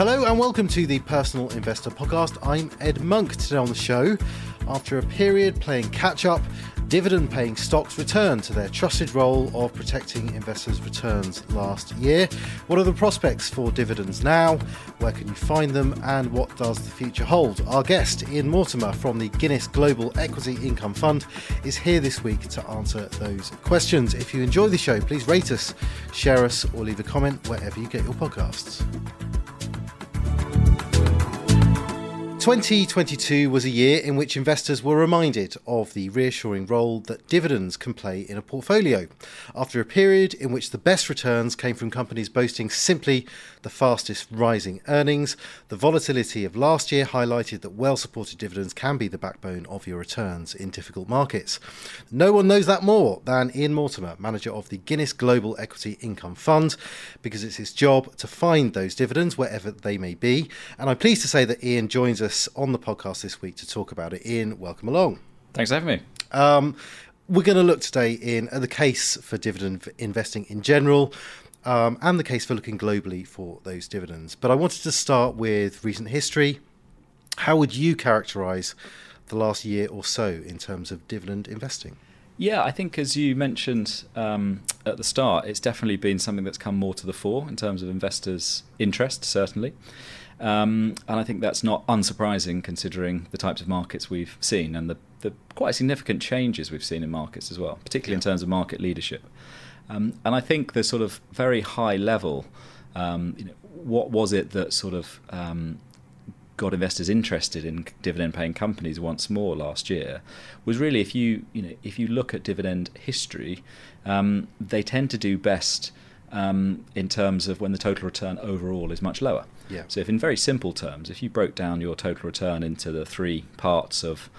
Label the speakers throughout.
Speaker 1: Hello and welcome to the Personal Investor Podcast. I'm Ed Monk. Today on the show, after a period playing catch up, dividend paying stocks return to their trusted role of protecting investors' returns last year. What are the prospects for dividends now? Where can you find them? And what does the future hold? Our guest, Ian Mortimer from the Guinness Global Equity Income Fund, is here this week to answer those questions. If you enjoy the show, please rate us, share us, or leave a comment wherever you get your podcasts. 2022 was a year in which investors were reminded of the reassuring role that dividends can play in a portfolio. After a period in which the best returns came from companies boasting simply the fastest rising earnings, the volatility of last year highlighted that well supported dividends can be the backbone of your returns in difficult markets. No one knows that more than Ian Mortimer, manager of the Guinness Global Equity Income Fund, because it's his job to find those dividends wherever they may be. And I'm pleased to say that Ian joins us us on the podcast this week to talk about it. Ian, welcome along.
Speaker 2: Thanks for having me. Um,
Speaker 1: we're going to look today in at the case for dividend investing in general. Um, and the case for looking globally for those dividends. But I wanted to start with recent history. How would you characterize the last year or so in terms of dividend investing?
Speaker 2: Yeah, I think as you mentioned um, at the start, it's definitely been something that's come more to the fore in terms of investors' interest, certainly. Um, and I think that's not unsurprising considering the types of markets we've seen and the, the quite significant changes we've seen in markets as well, particularly yeah. in terms of market leadership. Um, and I think the sort of very high level, um, you know, what was it that sort of um, got investors interested in dividend paying companies once more last year was really if you you know if you look at dividend history, um, they tend to do best um, in terms of when the total return overall is much lower.
Speaker 1: Yeah.
Speaker 2: So, if in very simple terms, if you broke down your total return into the three parts of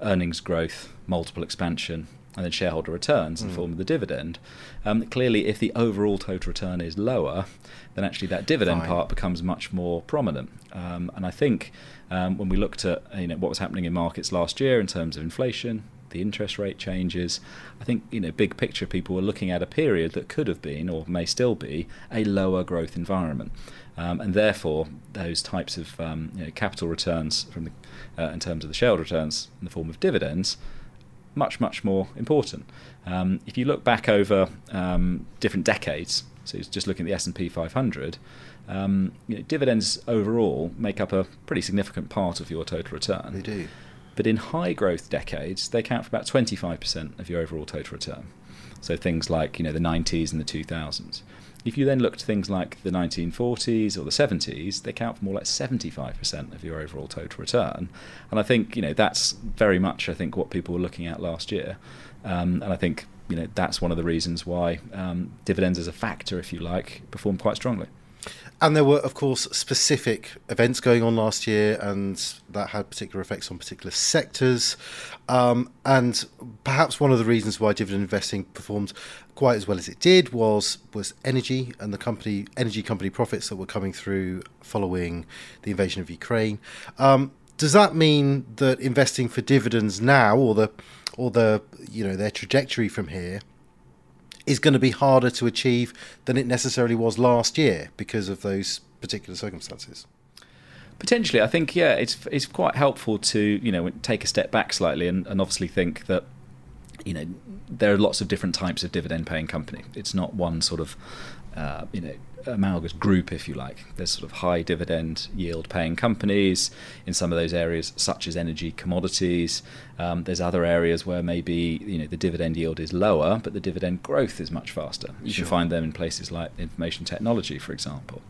Speaker 2: earnings growth, multiple expansion, and then shareholder returns in the mm. form of the dividend, um, clearly, if the overall total return is lower, then actually that dividend Fine. part becomes much more prominent. Um, and I think um, when we looked at you know what was happening in markets last year in terms of inflation, the interest rate changes. I think you know, big picture, people were looking at a period that could have been, or may still be, a lower growth environment, um, and therefore those types of um, you know, capital returns from the, uh, in terms of the shareholder returns in the form of dividends, much much more important. Um, if you look back over um, different decades, so just looking at the S and P 500. Um, you know, dividends overall make up a pretty significant part of your total return.
Speaker 1: They do.
Speaker 2: But in high growth decades, they account for about 25% of your overall total return. So things like you know the 90s and the 2000s. If you then look to things like the 1940s or the 70s, they account for more like 75% of your overall total return. And I think you know that's very much I think what people were looking at last year. Um, and I think you know that's one of the reasons why um, dividends as a factor, if you like, performed quite strongly.
Speaker 1: And there were, of course, specific events going on last year, and that had particular effects on particular sectors. Um, and perhaps one of the reasons why dividend investing performed quite as well as it did was was energy and the company energy company profits that were coming through following the invasion of Ukraine. Um, does that mean that investing for dividends now, or the or the you know their trajectory from here, is going to be harder to achieve than it necessarily was last year because of those particular circumstances.
Speaker 2: Potentially, I think yeah, it's it's quite helpful to you know take a step back slightly and, and obviously think that you know there are lots of different types of dividend paying company. It's not one sort of uh, you know analogous group, if you like. There's sort of high dividend yield paying companies in some of those areas, such as energy commodities. Um, there's other areas where maybe you know the dividend yield is lower, but the dividend growth is much faster. You sure. can find them in places like information technology, for example.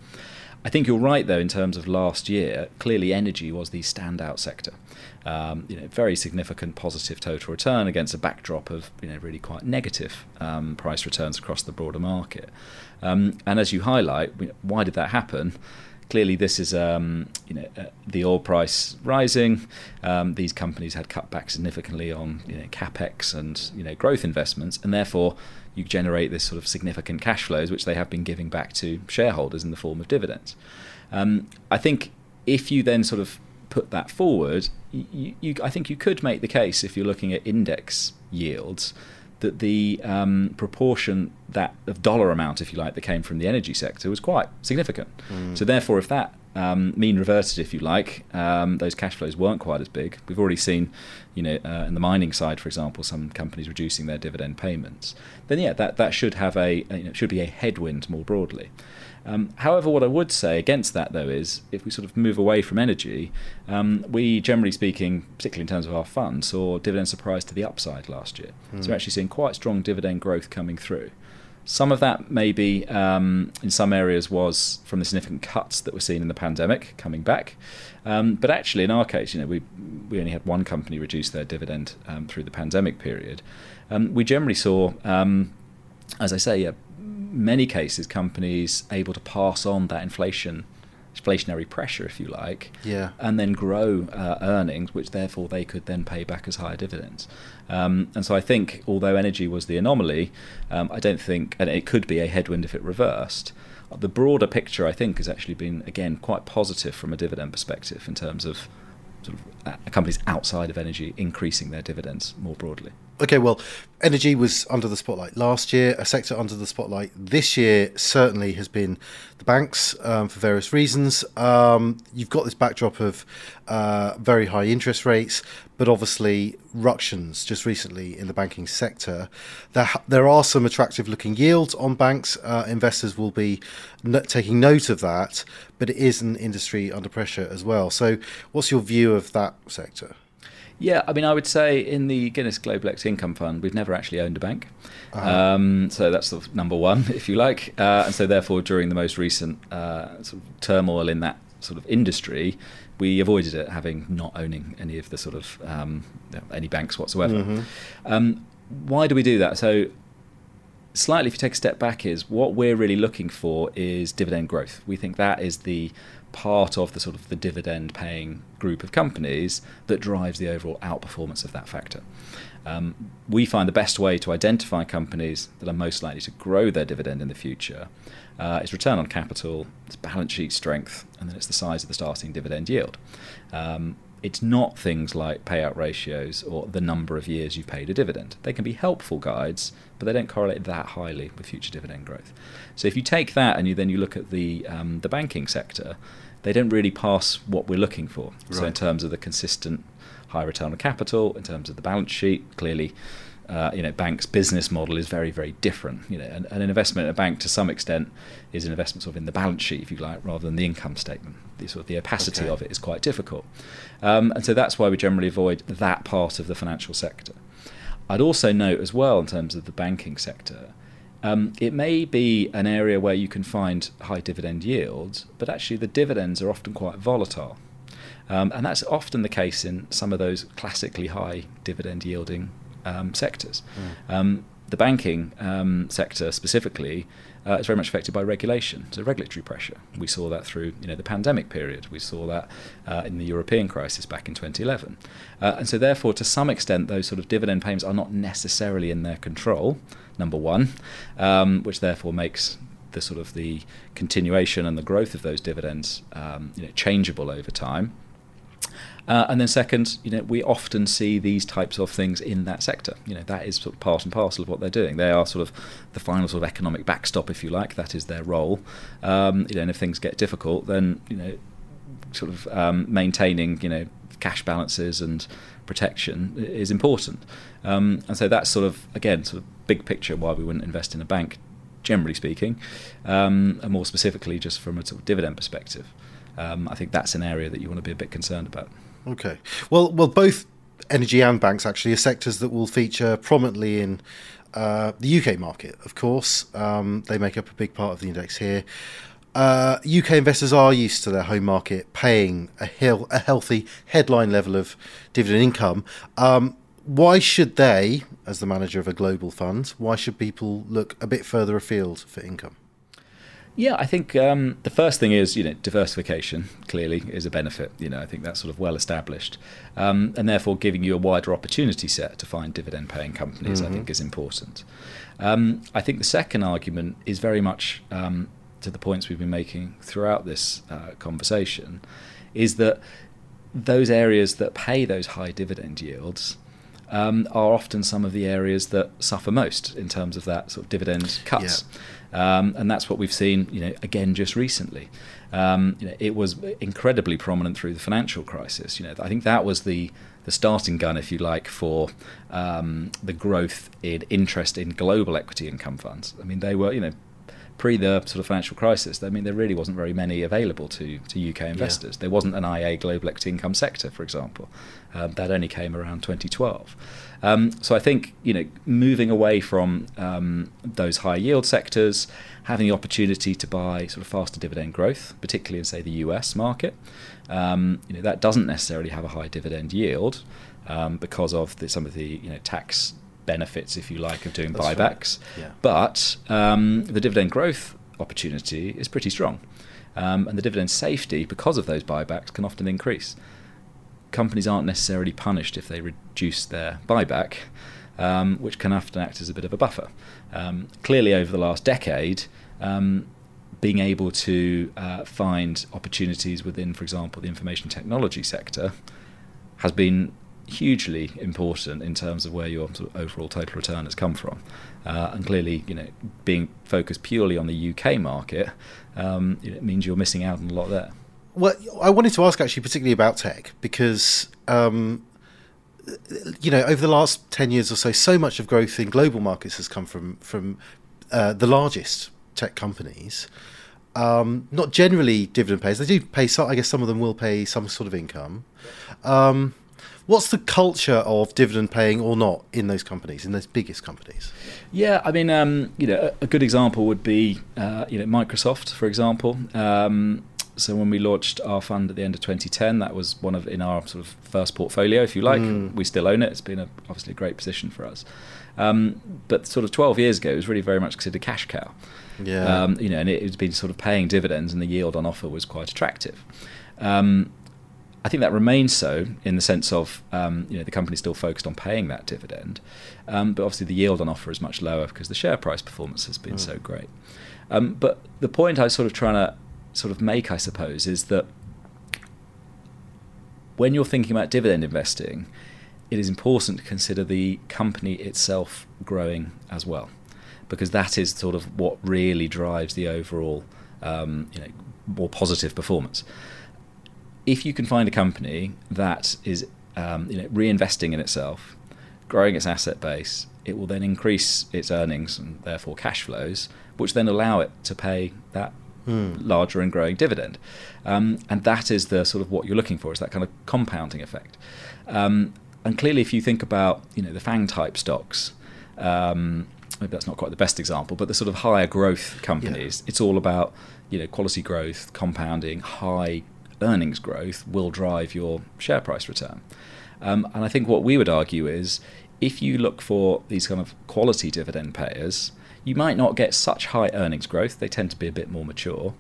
Speaker 2: I think you're right, though, in terms of last year. Clearly, energy was the standout sector. Um, you know, very significant positive total return against a backdrop of you know really quite negative um, price returns across the broader market. Um, and as you highlight, why did that happen? Clearly, this is um, you know uh, the oil price rising. Um, these companies had cut back significantly on you know capex and you know growth investments, and therefore you generate this sort of significant cash flows, which they have been giving back to shareholders in the form of dividends. Um, I think if you then sort of put that forward, you, you, I think you could make the case if you're looking at index yields that the um, proportion that of dollar amount, if you like, that came from the energy sector was quite significant. Mm. So therefore, if that um, mean reverted, if you like. Um, those cash flows weren't quite as big. We've already seen, you know, uh, in the mining side, for example, some companies reducing their dividend payments. Then, yeah, that, that should have a you know, should be a headwind more broadly. Um, however, what I would say against that, though, is if we sort of move away from energy, um, we generally speaking, particularly in terms of our funds, saw dividend surprise to the upside last year. Mm. So we're actually seeing quite strong dividend growth coming through. Some of that maybe um, in some areas was from the significant cuts that were seen in the pandemic coming back. Um, but actually, in our case, you know, we we only had one company reduce their dividend um, through the pandemic period. Um, we generally saw, um, as I say, yeah, many cases companies able to pass on that inflation inflationary pressure, if you like,
Speaker 1: yeah.
Speaker 2: and then grow uh, earnings, which therefore they could then pay back as higher dividends. Um, and so I think, although energy was the anomaly, um, I don't think, and it could be a headwind if it reversed. The broader picture, I think, has actually been again quite positive from a dividend perspective in terms of sort of companies outside of energy increasing their dividends more broadly.
Speaker 1: Okay, well, energy was under the spotlight last year. A sector under the spotlight this year certainly has been the banks um, for various reasons. Um, you've got this backdrop of uh, very high interest rates, but obviously ructions just recently in the banking sector. There, there are some attractive looking yields on banks. Uh, investors will be taking note of that, but it is an industry under pressure as well. So, what's your view of that sector?
Speaker 2: Yeah, I mean, I would say in the Guinness Global Equity Income Fund, we've never actually owned a bank. Uh-huh. Um, so that's sort of number one, if you like. Uh, and so, therefore, during the most recent uh, sort of turmoil in that sort of industry, we avoided it, having not owning any of the sort of um, any banks whatsoever. Mm-hmm. Um, why do we do that? So, slightly, if you take a step back, is what we're really looking for is dividend growth. We think that is the part of the sort of the dividend paying group of companies that drives the overall outperformance of that factor. Um, we find the best way to identify companies that are most likely to grow their dividend in the future uh, is return on capital, it's balance sheet strength, and then it's the size of the starting dividend yield. Um, it's not things like payout ratios or the number of years you've paid a dividend. They can be helpful guides, but they don't correlate that highly with future dividend growth. So if you take that and you then you look at the um, the banking sector, they don't really pass what we're looking for. Right. So in terms of the consistent high return on capital, in terms of the balance sheet, clearly uh, you know, bank's business model is very, very different. You know, and, and, an investment in a bank, to some extent, is an investment sort of in the balance sheet, if you like, rather than the income statement. The sort of the opacity okay. of it is quite difficult, um, and so that's why we generally avoid that part of the financial sector. I'd also note as well, in terms of the banking sector, um, it may be an area where you can find high dividend yields, but actually the dividends are often quite volatile. Um, and that's often the case in some of those classically high dividend yielding um, sectors. Mm. Um, the banking um, sector specifically uh, is very much affected by regulation, so regulatory pressure. We saw that through you know the pandemic period. We saw that uh, in the European crisis back in 2011, uh, and so therefore, to some extent, those sort of dividend payments are not necessarily in their control. Number one, um, which therefore makes the sort of the continuation and the growth of those dividends um, you know, changeable over time. Uh, and then second, you know, we often see these types of things in that sector. You know, that is sort of part and parcel of what they're doing. They are sort of the final sort of economic backstop, if you like. That is their role. Um, you know, and if things get difficult, then you know, sort of um, maintaining you know cash balances and protection is important. Um, and so that's sort of again sort of big picture why we wouldn't invest in a bank, generally speaking, um, and more specifically just from a sort of dividend perspective. Um, I think that's an area that you want to be a bit concerned about.
Speaker 1: Okay. Well, well, both energy and banks actually are sectors that will feature prominently in uh, the UK market. Of course, um, they make up a big part of the index here. Uh, UK investors are used to their home market paying a, hil- a healthy headline level of dividend income. Um, why should they, as the manager of a global fund, why should people look a bit further afield for income?
Speaker 2: Yeah, I think um, the first thing is you know diversification clearly is a benefit. You know, I think that's sort of well established, um, and therefore giving you a wider opportunity set to find dividend paying companies, mm-hmm. I think, is important. Um, I think the second argument is very much um, to the points we've been making throughout this uh, conversation, is that those areas that pay those high dividend yields um, are often some of the areas that suffer most in terms of that sort of dividend cuts. Yeah. Um, and that's what we've seen, you know, again just recently. Um, you know, it was incredibly prominent through the financial crisis. You know, I think that was the the starting gun, if you like, for um, the growth in interest in global equity income funds. I mean, they were, you know, pre the sort of financial crisis, I mean, there really wasn't very many available to, to UK investors. Yeah. There wasn't an IA global equity income sector, for example. Um, that only came around 2012. Um, so I think you know moving away from um, those high yield sectors, having the opportunity to buy sort of faster dividend growth, particularly in say the US market, um, you know that doesn't necessarily have a high dividend yield um, because of the, some of the you know tax benefits, if you like, of doing That's buybacks. Right. Yeah. But um, the dividend growth opportunity is pretty strong. Um, and the dividend safety, because of those buybacks, can often increase. Companies aren't necessarily punished if they reduce their buyback, um, which can often act as a bit of a buffer. Um, clearly, over the last decade, um, being able to uh, find opportunities within, for example, the information technology sector has been hugely important in terms of where your sort of overall total return has come from. Uh, and clearly, you know, being focused purely on the UK market, um, it means you're missing out on a lot there.
Speaker 1: Well, I wanted to ask actually particularly about tech because, um, you know, over the last ten years or so, so much of growth in global markets has come from from uh, the largest tech companies. Um, not generally dividend payers. They do pay. I guess some of them will pay some sort of income. Um, What's the culture of dividend paying or not in those companies, in those biggest companies?
Speaker 2: Yeah, I mean, um, you know, a, good example would be, uh, you know, Microsoft, for example. Um, so when we launched our fund at the end of 2010, that was one of in our sort of first portfolio, if you like. Mm. We still own it. It's been a, obviously a great position for us. Um, but sort of 12 years ago, it was really very much considered a cash cow.
Speaker 1: Yeah. Um,
Speaker 2: you know, and it had been sort of paying dividends, and the yield on offer was quite attractive. Um, I think that remains so in the sense of um, you know the company's still focused on paying that dividend, um, but obviously the yield on offer is much lower because the share price performance has been mm. so great. Um, but the point I was sort of trying to sort of make, I suppose, is that when you're thinking about dividend investing, it is important to consider the company itself growing as well, because that is sort of what really drives the overall um, you know more positive performance if you can find a company that is um, you know, reinvesting in itself, growing its asset base, it will then increase its earnings and therefore cash flows, which then allow it to pay that mm. larger and growing dividend. Um, and that is the sort of what you're looking for is that kind of compounding effect. Um, and clearly, if you think about you know the Fang type stocks, um, maybe that's not quite the best example, but the sort of higher growth companies, yeah. it's all about you know quality growth, compounding, high earnings growth will drive your share price return. Um, and I think what we would argue is if you look for these kind of quality dividend payers, you might not get such high earnings growth. They tend to be a bit more mature.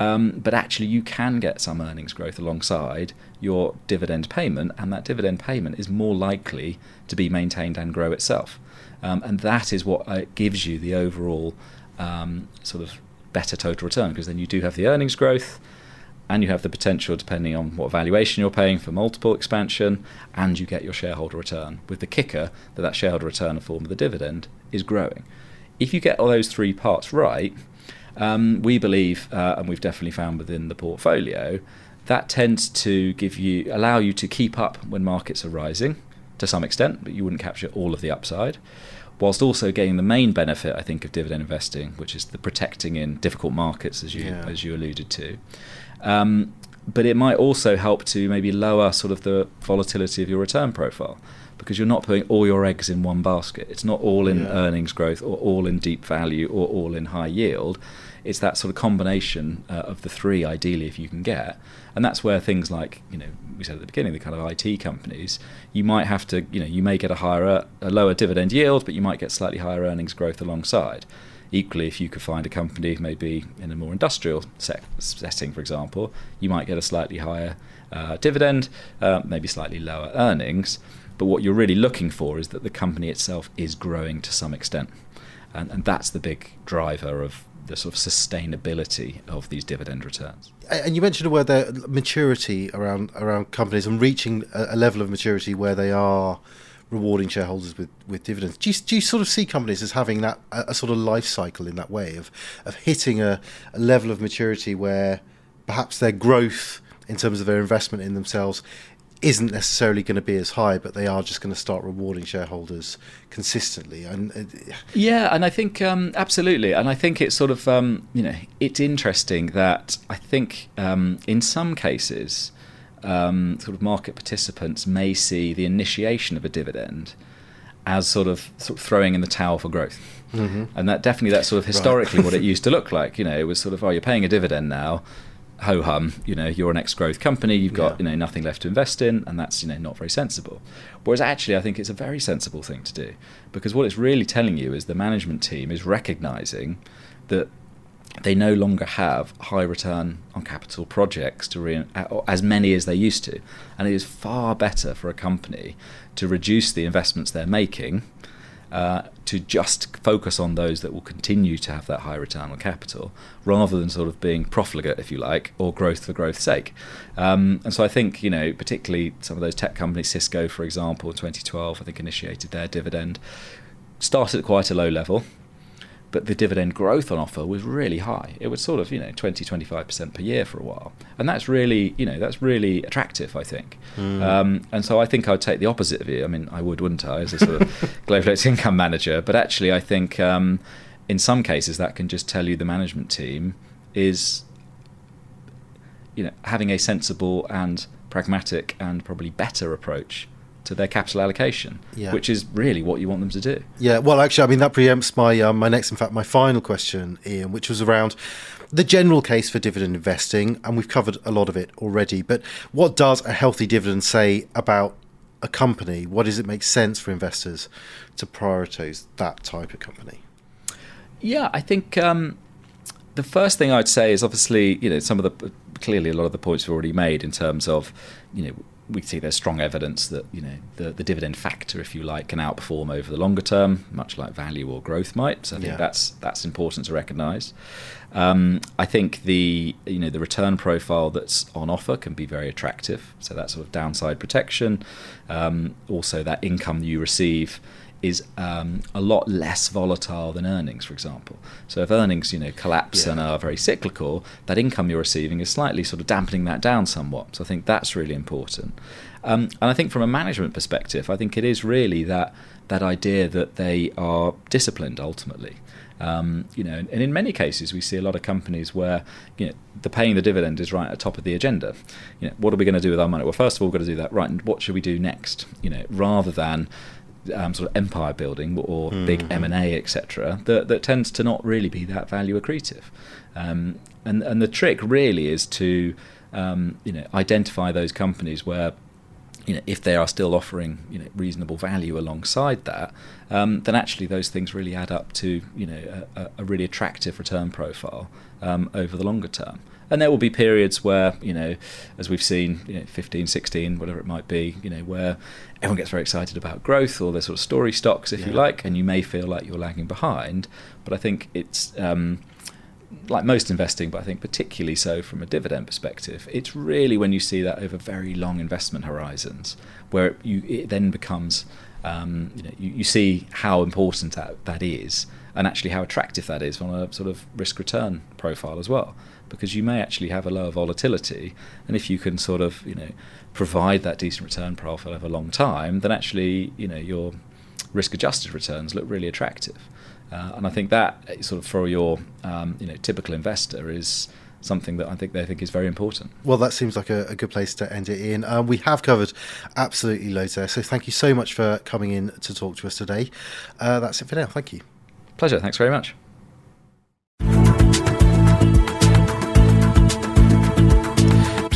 Speaker 2: Um, but actually, you can get some earnings growth alongside your dividend payment, and that dividend payment is more likely to be maintained and grow itself. Um, and that is what uh, gives you the overall um, sort of better total return, because then you do have the earnings growth, and you have the potential, depending on what valuation you're paying, for multiple expansion, and you get your shareholder return. With the kicker that that shareholder return in the form of the dividend is growing. If you get all those three parts right, um, we believe, uh, and we've definitely found within the portfolio, that tends to give you allow you to keep up when markets are rising to some extent, but you wouldn't capture all of the upside whilst also getting the main benefit, I think, of dividend investing, which is the protecting in difficult markets, as you yeah. as you alluded to. Um, but it might also help to maybe lower sort of the volatility of your return profile because you're not putting all your eggs in one basket. It's not all in yeah. earnings growth or all in deep value or all in high yield. It's that sort of combination uh, of the three, ideally, if you can get. And that's where things like, you know, we said at the beginning, the kind of IT companies, you might have to, you know, you may get a higher, a lower dividend yield, but you might get slightly higher earnings growth alongside. Equally, if you could find a company maybe in a more industrial set, setting, for example, you might get a slightly higher uh, dividend, uh, maybe slightly lower earnings. But what you're really looking for is that the company itself is growing to some extent. And, and that's the big driver of the sort of sustainability of these dividend returns.
Speaker 1: And you mentioned a word there, maturity around around companies and reaching a, a level of maturity where they are rewarding shareholders with, with dividends. Do you, do you sort of see companies as having that a, a sort of life cycle in that way of of hitting a, a level of maturity where perhaps their growth in terms of their investment in themselves isn't necessarily going to be as high, but they are just going to start rewarding shareholders consistently. And uh,
Speaker 2: yeah, and I think um, absolutely, and I think it's sort of um, you know it's interesting that I think um, in some cases, um, sort of market participants may see the initiation of a dividend as sort of sort of throwing in the towel for growth. Mm-hmm. And that definitely that's sort of historically right. what it used to look like. You know, it was sort of oh, you're paying a dividend now ho hum, you know, you're an ex growth company, you've got, yeah. you know, nothing left to invest in, and that's, you know, not very sensible. Whereas actually, I think it's a very sensible thing to do because what it's really telling you is the management team is recognizing that they no longer have high return on capital projects to re- as many as they used to. And it is far better for a company to reduce the investments they're making uh, to just focus on those that will continue to have that high return on capital rather than sort of being profligate, if you like, or growth for growth's sake. Um, and so I think, you know, particularly some of those tech companies, Cisco, for example, in 2012, I think initiated their dividend, started at quite a low level but the dividend growth on offer was really high. It was sort of, you know, 20, 25% per year for a while. And that's really, you know, that's really attractive, I think. Mm. Um, and so I think I'd take the opposite of you. I mean, I would, wouldn't I, as a sort of global income manager? But actually, I think um, in some cases that can just tell you the management team is, you know, having a sensible and pragmatic and probably better approach to their capital allocation, yeah. which is really what you want them to do.
Speaker 1: Yeah, well, actually, I mean that preempts my um, my next, in fact, my final question, Ian, which was around the general case for dividend investing, and we've covered a lot of it already. But what does a healthy dividend say about a company? What does it make sense for investors to prioritise that type of company?
Speaker 2: Yeah, I think um, the first thing I'd say is obviously, you know, some of the clearly a lot of the points we've already made in terms of, you know, we see there's strong evidence that you know the, the dividend factor, if you like, can outperform over the longer term, much like value or growth might. So I think yeah. that's that's important to recognise. Um, I think the you know the return profile that's on offer can be very attractive. So that sort of downside protection, um, also that income you receive is um, a lot less volatile than earnings, for example. So if earnings, you know, collapse yeah. and are very cyclical, that income you're receiving is slightly sort of dampening that down somewhat. So I think that's really important. Um, and I think from a management perspective, I think it is really that that idea that they are disciplined ultimately. Um, you know, and in many cases, we see a lot of companies where you know the paying the dividend is right at the top of the agenda. You know, what are we going to do with our money? Well, first of all, we've got to do that right, and what should we do next? You know, rather than um, sort of empire building or mm-hmm. big M and A, etc., that, that tends to not really be that value accretive. Um, and and the trick really is to um, you know identify those companies where you know if they are still offering you know reasonable value alongside that, um, then actually those things really add up to you know a, a really attractive return profile um, over the longer term and there will be periods where you know as we've seen you know 15 16 whatever it might be you know where everyone gets very excited about growth or their sort of story stocks if yeah. you like and you may feel like you're lagging behind but i think it's um, like most investing, but I think particularly so from a dividend perspective, it's really when you see that over very long investment horizons where you, it then becomes, um, you know, you, you, see how important that, that is and actually how attractive that is on a sort of risk return profile as well because you may actually have a lower volatility and if you can sort of you know provide that decent return profile over a long time then actually you know your risk adjusted returns look really attractive uh, and I think that sort of for your um, you know typical investor is something that I think they think is very important.
Speaker 1: Well, that seems like a, a good place to end it, Ian. Um, we have covered absolutely loads there, so thank you so much for coming in to talk to us today. Uh, that's it for now. Thank you.
Speaker 2: Pleasure. Thanks very much.